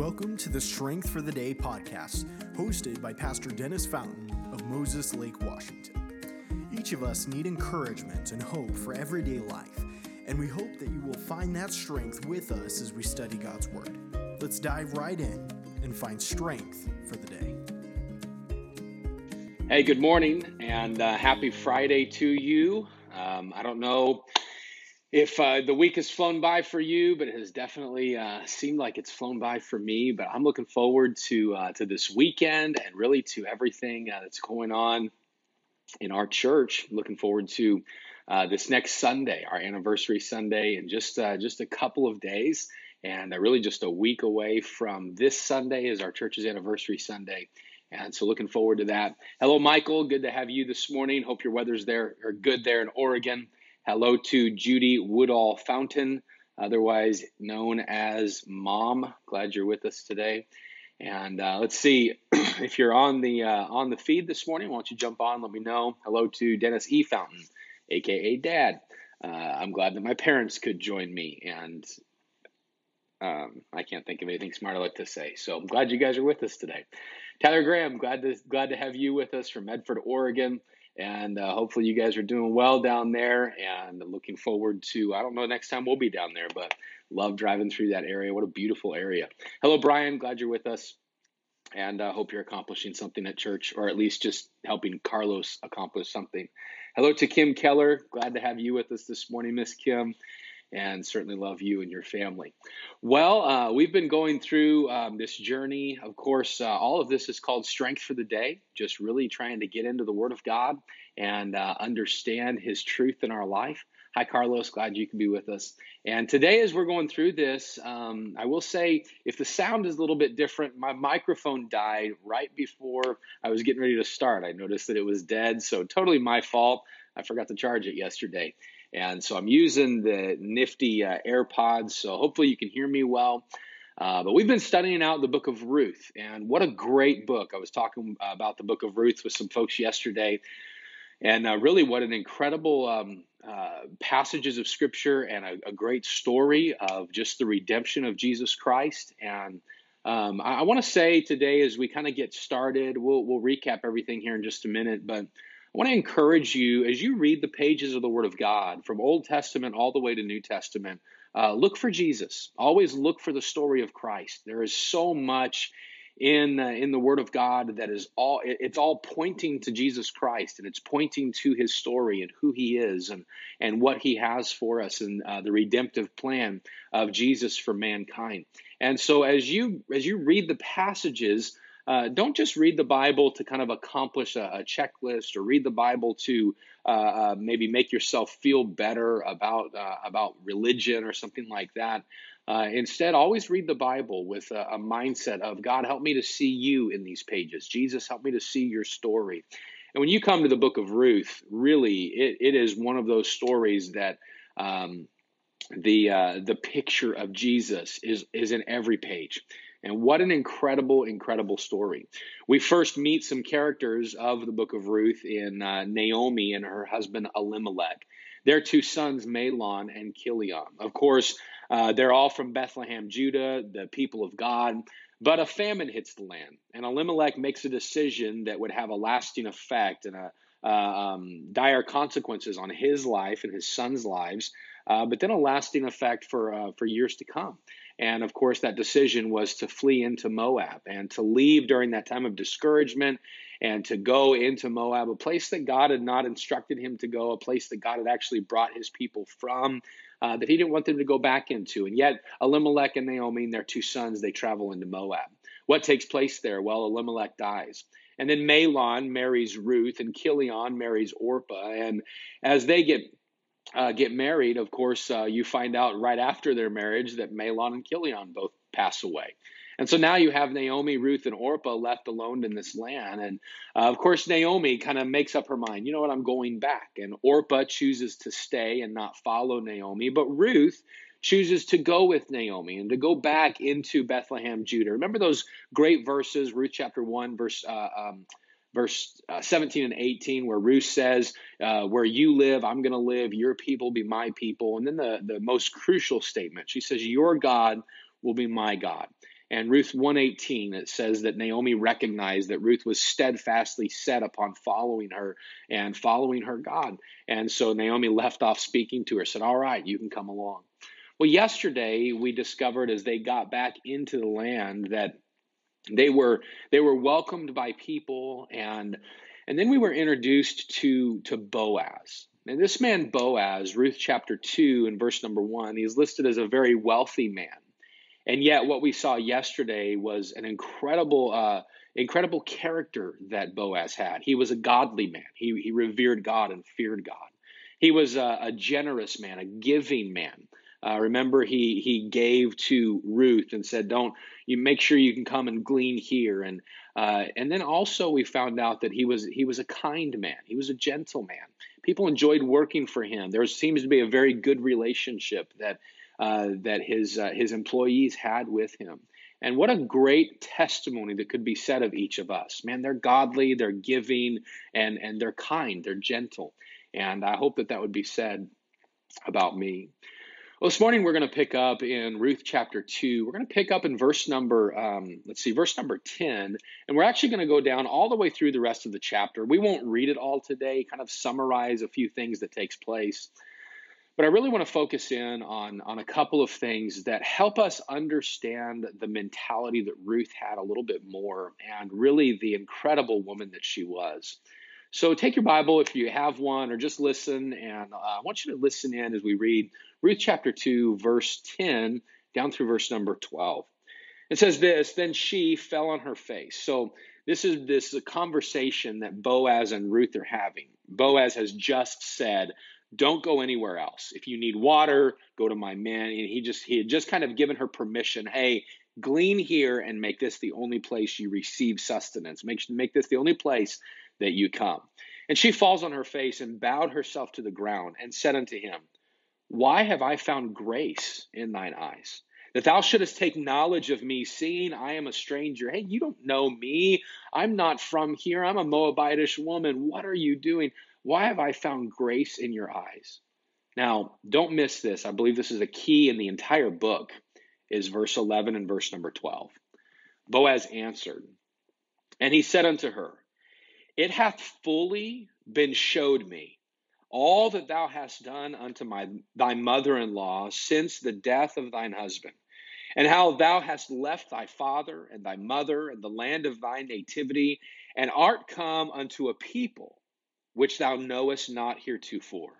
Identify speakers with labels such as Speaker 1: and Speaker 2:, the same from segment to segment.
Speaker 1: Welcome to the Strength for the Day podcast, hosted by Pastor Dennis Fountain of Moses Lake, Washington. Each of us need encouragement and hope for everyday life, and we hope that you will find that strength with us as we study God's Word. Let's dive right in and find strength for the day.
Speaker 2: Hey, good morning and uh, happy Friday to you. Um, I don't know if uh, the week has flown by for you, but it has definitely uh, seemed like it's flown by for me. But I'm looking forward to uh, to this weekend and really to everything uh, that's going on in our church. Looking forward to uh, this next Sunday, our anniversary Sunday, in just uh, just a couple of days, and really just a week away from this Sunday is our church's anniversary Sunday. And so, looking forward to that. Hello, Michael. Good to have you this morning. Hope your weather's there or good there in Oregon. Hello to Judy Woodall Fountain, otherwise known as Mom. Glad you're with us today. And uh, let's see if you're on the uh, on the feed this morning. Why don't you jump on? Let me know. Hello to Dennis E. Fountain, aka Dad. Uh, I'm glad that my parents could join me, and um, I can't think of anything smart I like to say. So I'm glad you guys are with us today. Tyler Graham, glad to glad to have you with us from Medford, Oregon. And uh, hopefully, you guys are doing well down there and looking forward to, I don't know, next time we'll be down there, but love driving through that area. What a beautiful area. Hello, Brian. Glad you're with us. And I uh, hope you're accomplishing something at church, or at least just helping Carlos accomplish something. Hello to Kim Keller. Glad to have you with us this morning, Miss Kim and certainly love you and your family. Well, uh, we've been going through um, this journey. Of course, uh, all of this is called Strength for the Day, just really trying to get into the Word of God and uh, understand His truth in our life. Hi, Carlos. Glad you can be with us. And today, as we're going through this, um, I will say if the sound is a little bit different, my microphone died right before I was getting ready to start. I noticed that it was dead, so totally my fault. I forgot to charge it yesterday. And so I'm using the nifty uh, AirPods, so hopefully you can hear me well. Uh, but we've been studying out the book of Ruth, and what a great book. I was talking about the book of Ruth with some folks yesterday, and uh, really what an incredible um, uh, passages of scripture and a, a, great story of just the redemption of Jesus Christ. And um, I, I want to say today, as we kind of get started, we'll, we'll recap everything here in just a minute, but I want to encourage you as you read the pages of the Word of God, from Old Testament all the way to New Testament, uh, look for Jesus. Always look for the story of Christ. There is so much in uh, in the Word of God that is all it's all pointing to Jesus Christ and it's pointing to His story and who He is and and what He has for us and uh, the redemptive plan of Jesus for mankind. And so as you as you read the passages uh, don't just read the Bible to kind of accomplish a, a checklist or read the Bible to uh, uh, maybe make yourself feel better about uh, about religion or something like that. Uh, instead, always read the Bible with a, a, mindset of God, help me to see you in these pages. Jesus, help me to see your story. And when you come to the book of Ruth, really, it, it is one of those stories that um, the uh, the picture of Jesus is is in every page. And what an incredible, incredible story. We first meet some characters of the book of Ruth in uh, Naomi and her husband Elimelech. Their two sons, Mahlon and Chilion. Of course, uh, they're all from Bethlehem, Judah, the people of God. But a famine hits the land, and Elimelech makes a decision that would have a lasting effect and a uh, um, dire consequences on his life and his sons' lives, uh, but then a lasting effect for uh, for years to come. And of course, that decision was to flee into Moab and to leave during that time of discouragement and to go into Moab, a place that God had not instructed him to go, a place that God had actually brought his people from, uh, that he didn't want them to go back into. And yet, Elimelech and Naomi and their two sons, they travel into Moab. What takes place there? Well, Elimelech dies. And then Mahlon marries Ruth, and Chilion marries Orpah. And as they get uh, get married, of course, uh, you find out right after their marriage that Mahlon and Chilion both pass away. And so now you have Naomi, Ruth, and Orpah left alone in this land. And uh, of course, Naomi kind of makes up her mind, you know what, I'm going back. And Orpah chooses to stay and not follow Naomi. But Ruth chooses to go with Naomi and to go back into Bethlehem, Judah. Remember those great verses, Ruth chapter 1, verse uh, um, verse uh, 17 and 18, where Ruth says, uh, Where you live, I'm going to live, your people be my people. And then the, the most crucial statement, she says, Your God will be my God. And Ruth 118, it says that Naomi recognized that Ruth was steadfastly set upon following her and following her God. And so Naomi left off speaking to her, said, All right, you can come along. Well, yesterday we discovered as they got back into the land that they were they were welcomed by people and and then we were introduced to to Boaz. And this man Boaz, Ruth chapter 2 and verse number 1, he's listed as a very wealthy man. And yet what we saw yesterday was an incredible uh, incredible character that Boaz had. He was a godly man. He, he revered God and feared God. He was a, a generous man, a giving man. Uh, remember, he he gave to Ruth and said, "Don't you make sure you can come and glean here." And uh, and then also we found out that he was he was a kind man. He was a gentle man. People enjoyed working for him. There seems to be a very good relationship that uh, that his uh, his employees had with him. And what a great testimony that could be said of each of us. Man, they're godly, they're giving, and and they're kind, they're gentle. And I hope that that would be said about me. Well, this morning we're going to pick up in Ruth chapter 2. We're going to pick up in verse number, um, let's see, verse number 10. And we're actually going to go down all the way through the rest of the chapter. We won't read it all today, kind of summarize a few things that takes place. But I really want to focus in on, on a couple of things that help us understand the mentality that Ruth had a little bit more and really the incredible woman that she was. So take your Bible if you have one, or just listen. And uh, I want you to listen in as we read Ruth chapter 2, verse 10 down through verse number 12. It says this Then she fell on her face. So this is this is a conversation that Boaz and Ruth are having. Boaz has just said, Don't go anywhere else. If you need water, go to my men. And he just he had just kind of given her permission. Hey, glean here and make this the only place you receive sustenance. Make, make this the only place that you come. And she falls on her face and bowed herself to the ground and said unto him, Why have I found grace in thine eyes? That thou shouldest take knowledge of me, seeing I am a stranger. Hey, you don't know me. I'm not from here. I'm a Moabitish woman. What are you doing? Why have I found grace in your eyes? Now, don't miss this. I believe this is a key in the entire book, is verse 11 and verse number 12. Boaz answered, and he said unto her, it hath fully been showed me all that thou hast done unto my thy mother-in-law since the death of thine husband, and how thou hast left thy father and thy mother and the land of thy nativity, and art come unto a people which thou knowest not heretofore.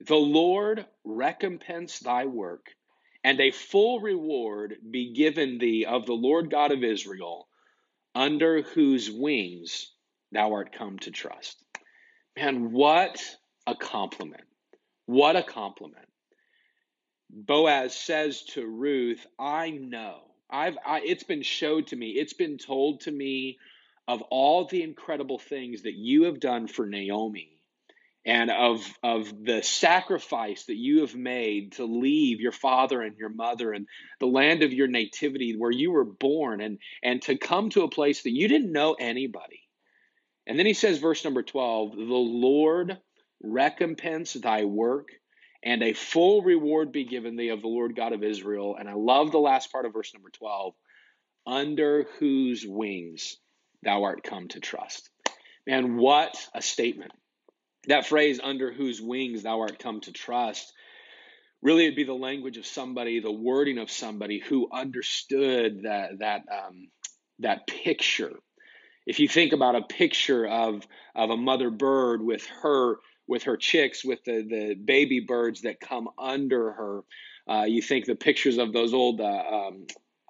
Speaker 2: The Lord recompense thy work, and a full reward be given thee of the Lord God of Israel, under whose wings thou art come to trust. Man, what a compliment. What a compliment. Boaz says to Ruth, I know. I've I, it's been showed to me. It's been told to me of all the incredible things that you have done for Naomi and of of the sacrifice that you have made to leave your father and your mother and the land of your nativity where you were born and and to come to a place that you didn't know anybody and then he says, verse number 12, the Lord recompense thy work and a full reward be given thee of the Lord God of Israel. And I love the last part of verse number 12, under whose wings thou art come to trust. Man, what a statement. That phrase, under whose wings thou art come to trust, really it'd be the language of somebody, the wording of somebody who understood that, that, um, that picture if you think about a picture of of a mother bird with her with her chicks with the the baby birds that come under her. Uh, you think the pictures of those old uh, um,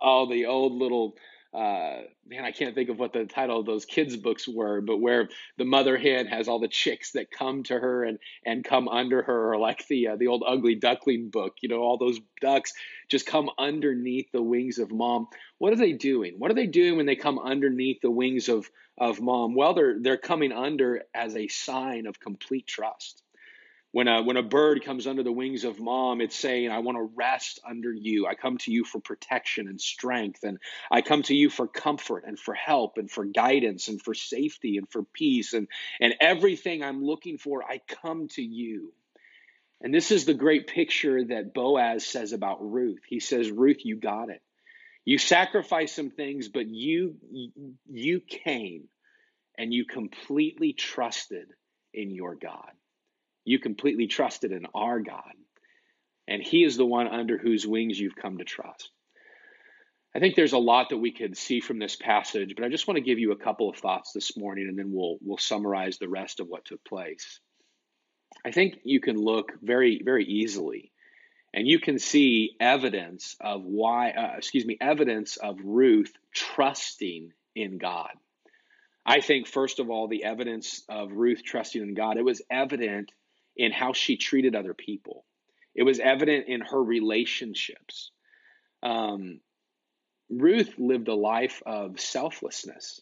Speaker 2: all the old little uh, man, I can't think of what the title of those kids' books were, but where the mother hen has all the chicks that come to her and and come under her, or like the uh, the old ugly duckling book, you know, all those ducks just come underneath the wings of mom. What are they doing? What are they doing when they come underneath the wings of of mom? Well, they're they're coming under as a sign of complete trust. When a, when a bird comes under the wings of mom, it's saying, I want to rest under you. I come to you for protection and strength. And I come to you for comfort and for help and for guidance and for safety and for peace. And, and everything I'm looking for, I come to you. And this is the great picture that Boaz says about Ruth. He says, Ruth, you got it. You sacrificed some things, but you you came and you completely trusted in your God. You completely trusted in our God. And he is the one under whose wings you've come to trust. I think there's a lot that we could see from this passage, but I just want to give you a couple of thoughts this morning and then we'll we'll summarize the rest of what took place. I think you can look very very easily and you can see evidence of why uh, excuse me evidence of Ruth trusting in God. I think first of all the evidence of Ruth trusting in God it was evident in how she treated other people. It was evident in her relationships. Um, Ruth lived a life of selflessness.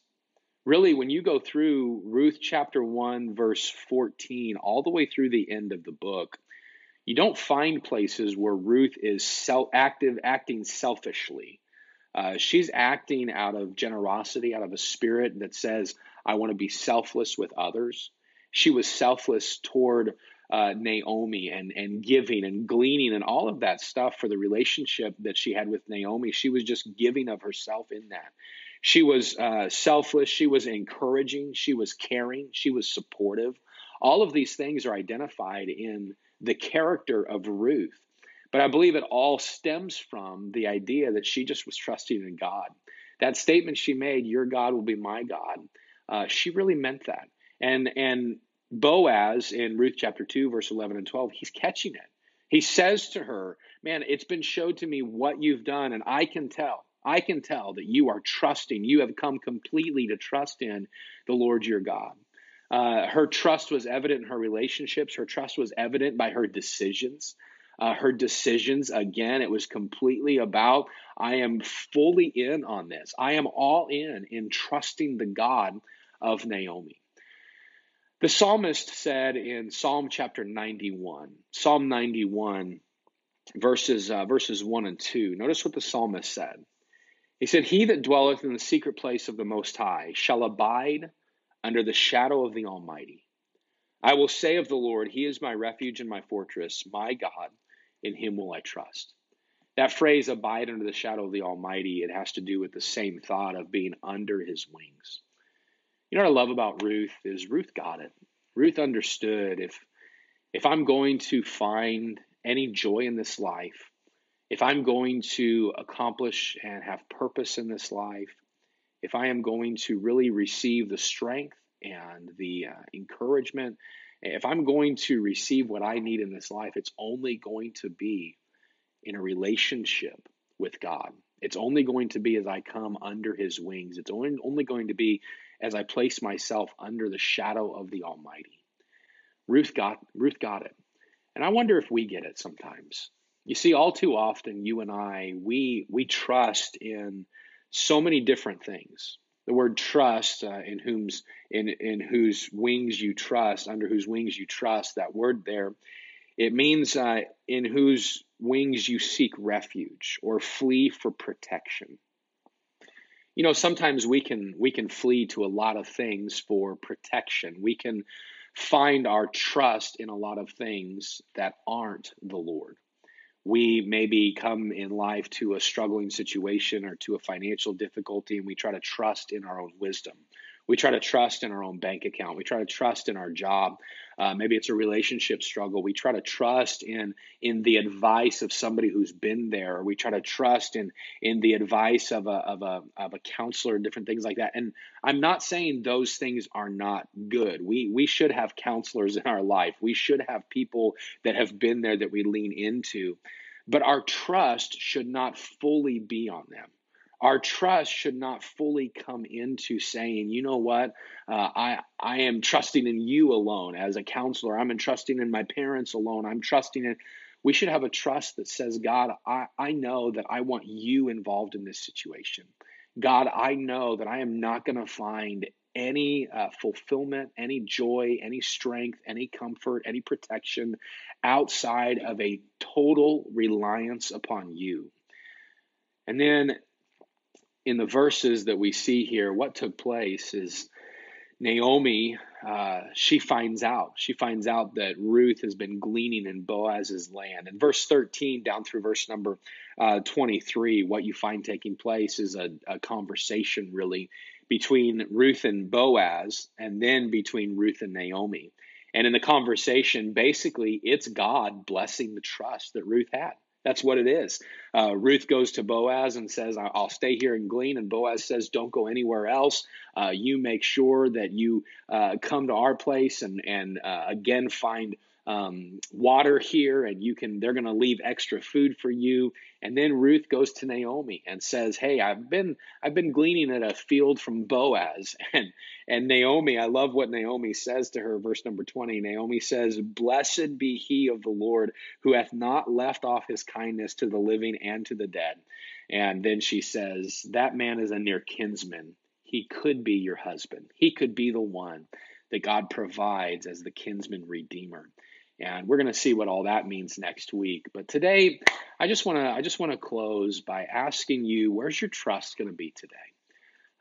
Speaker 2: Really, when you go through Ruth chapter 1, verse 14, all the way through the end of the book, you don't find places where Ruth is self active, acting selfishly. Uh, she's acting out of generosity, out of a spirit that says, I want to be selfless with others. She was selfless toward uh, Naomi and and giving and gleaning and all of that stuff for the relationship that she had with Naomi. She was just giving of herself in that. She was uh, selfless. She was encouraging. She was caring. She was supportive. All of these things are identified in the character of Ruth. But I believe it all stems from the idea that she just was trusting in God. That statement she made, "Your God will be my God," uh, she really meant that. And and Boaz in Ruth chapter 2, verse 11 and 12, he's catching it. He says to her, Man, it's been showed to me what you've done, and I can tell. I can tell that you are trusting. You have come completely to trust in the Lord your God. Uh, her trust was evident in her relationships. Her trust was evident by her decisions. Uh, her decisions, again, it was completely about I am fully in on this. I am all in in trusting the God of Naomi. The psalmist said in Psalm chapter 91, Psalm 91, verses, uh, verses 1 and 2, notice what the psalmist said. He said, He that dwelleth in the secret place of the Most High shall abide under the shadow of the Almighty. I will say of the Lord, He is my refuge and my fortress, my God, in Him will I trust. That phrase, abide under the shadow of the Almighty, it has to do with the same thought of being under His wings. You know what I love about Ruth is Ruth got it. Ruth understood if if I'm going to find any joy in this life, if I'm going to accomplish and have purpose in this life, if I am going to really receive the strength and the uh, encouragement, if I'm going to receive what I need in this life, it's only going to be in a relationship with God. It's only going to be as I come under his wings. It's only, only going to be as I place myself under the shadow of the Almighty. Ruth got Ruth got it. And I wonder if we get it sometimes. You see, all too often, you and I, we we trust in so many different things. The word trust, uh, in whom's in in whose wings you trust, under whose wings you trust. That word there, it means uh, in whose wings you seek refuge or flee for protection you know sometimes we can we can flee to a lot of things for protection. We can find our trust in a lot of things that aren't the lord. We maybe come in life to a struggling situation or to a financial difficulty and we try to trust in our own wisdom we try to trust in our own bank account we try to trust in our job uh, maybe it's a relationship struggle. We try to trust in in the advice of somebody who's been there. We try to trust in in the advice of a of a of a counselor, and different things like that. And I'm not saying those things are not good. We we should have counselors in our life. We should have people that have been there that we lean into. But our trust should not fully be on them our trust should not fully come into saying, you know what, uh, I I am trusting in you alone as a counselor. I'm trusting in my parents alone. I'm trusting in. We should have a trust that says, God, I, I know that I want you involved in this situation. God, I know that I am not going to find any uh, fulfillment, any joy, any strength, any comfort, any protection outside of a total reliance upon you. And then in the verses that we see here, what took place is Naomi, uh, she finds out. She finds out that Ruth has been gleaning in Boaz's land. In verse 13 down through verse number uh, 23, what you find taking place is a, a conversation really between Ruth and Boaz, and then between Ruth and Naomi. And in the conversation, basically, it's God blessing the trust that Ruth had. That's what it is. Uh, Ruth goes to Boaz and says, I'll stay here and glean. And Boaz says, Don't go anywhere else. Uh, you make sure that you uh, come to our place and, and uh, again find um, water here and you can they're going to leave extra food for you. And then ruth goes to naomi and says hey i've been i've been gleaning at a field from boaz. And and naomi i love what naomi says to her verse number 20 naomi says blessed be he of the lord who hath not left off his kindness to the living and to the dead. And then she says that man is a near kinsman. He could be your husband. He could be the one that God provides as the kinsman redeemer. And we're going to see what all that means next week. But today, I just want to I just want to close by asking you, where's your trust going to be today?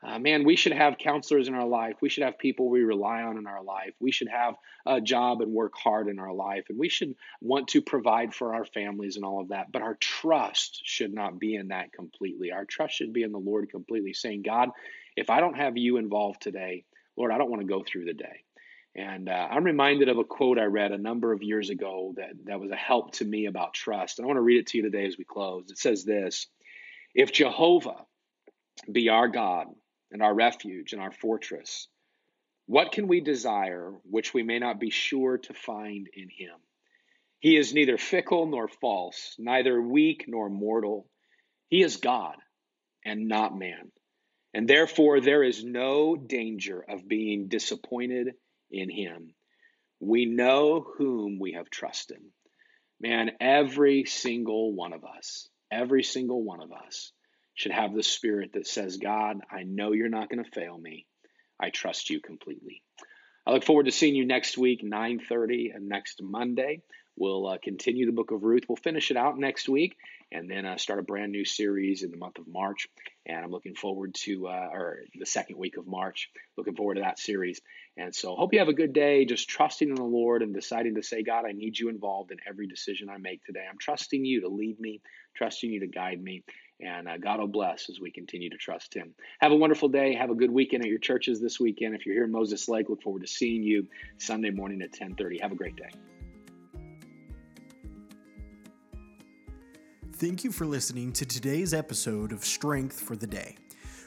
Speaker 2: Uh, man, we should have counselors in our life. We should have people we rely on in our life. We should have a job and work hard in our life. And we should want to provide for our families and all of that. But our trust should not be in that completely. Our trust should be in the Lord completely, saying, God, if I don't have you involved today, Lord, I don't want to go through the day. And uh, I'm reminded of a quote I read a number of years ago that, that was a help to me about trust. And I want to read it to you today as we close. It says this If Jehovah be our God and our refuge and our fortress, what can we desire which we may not be sure to find in him? He is neither fickle nor false, neither weak nor mortal. He is God and not man. And therefore, there is no danger of being disappointed in him. We know whom we have trusted. Man, every single one of us, every single one of us should have the spirit that says, God, I know you're not going to fail me. I trust you completely. I look forward to seeing you next week, 9:30, and next Monday. We'll uh, continue the book of Ruth. We'll finish it out next week and then uh, start a brand new series in the month of March. And I'm looking forward to, uh, or the second week of March, looking forward to that series. And so, hope you have a good day, just trusting in the Lord and deciding to say, God, I need you involved in every decision I make today. I'm trusting you to lead me, trusting you to guide me. And uh, God will bless as we continue to trust Him. Have a wonderful day. Have a good weekend at your churches this weekend. If you're here in Moses Lake, look forward to seeing you Sunday morning at 10:30. Have a great day.
Speaker 1: Thank you for listening to today's episode of Strength for the Day.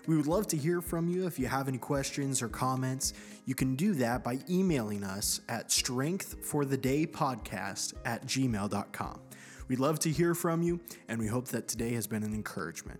Speaker 1: We would love to hear from you if you have any questions or comments. You can do that by emailing us at strengthforthedaypodcast at gmail.com. We'd love to hear from you, and we hope that today has been an encouragement.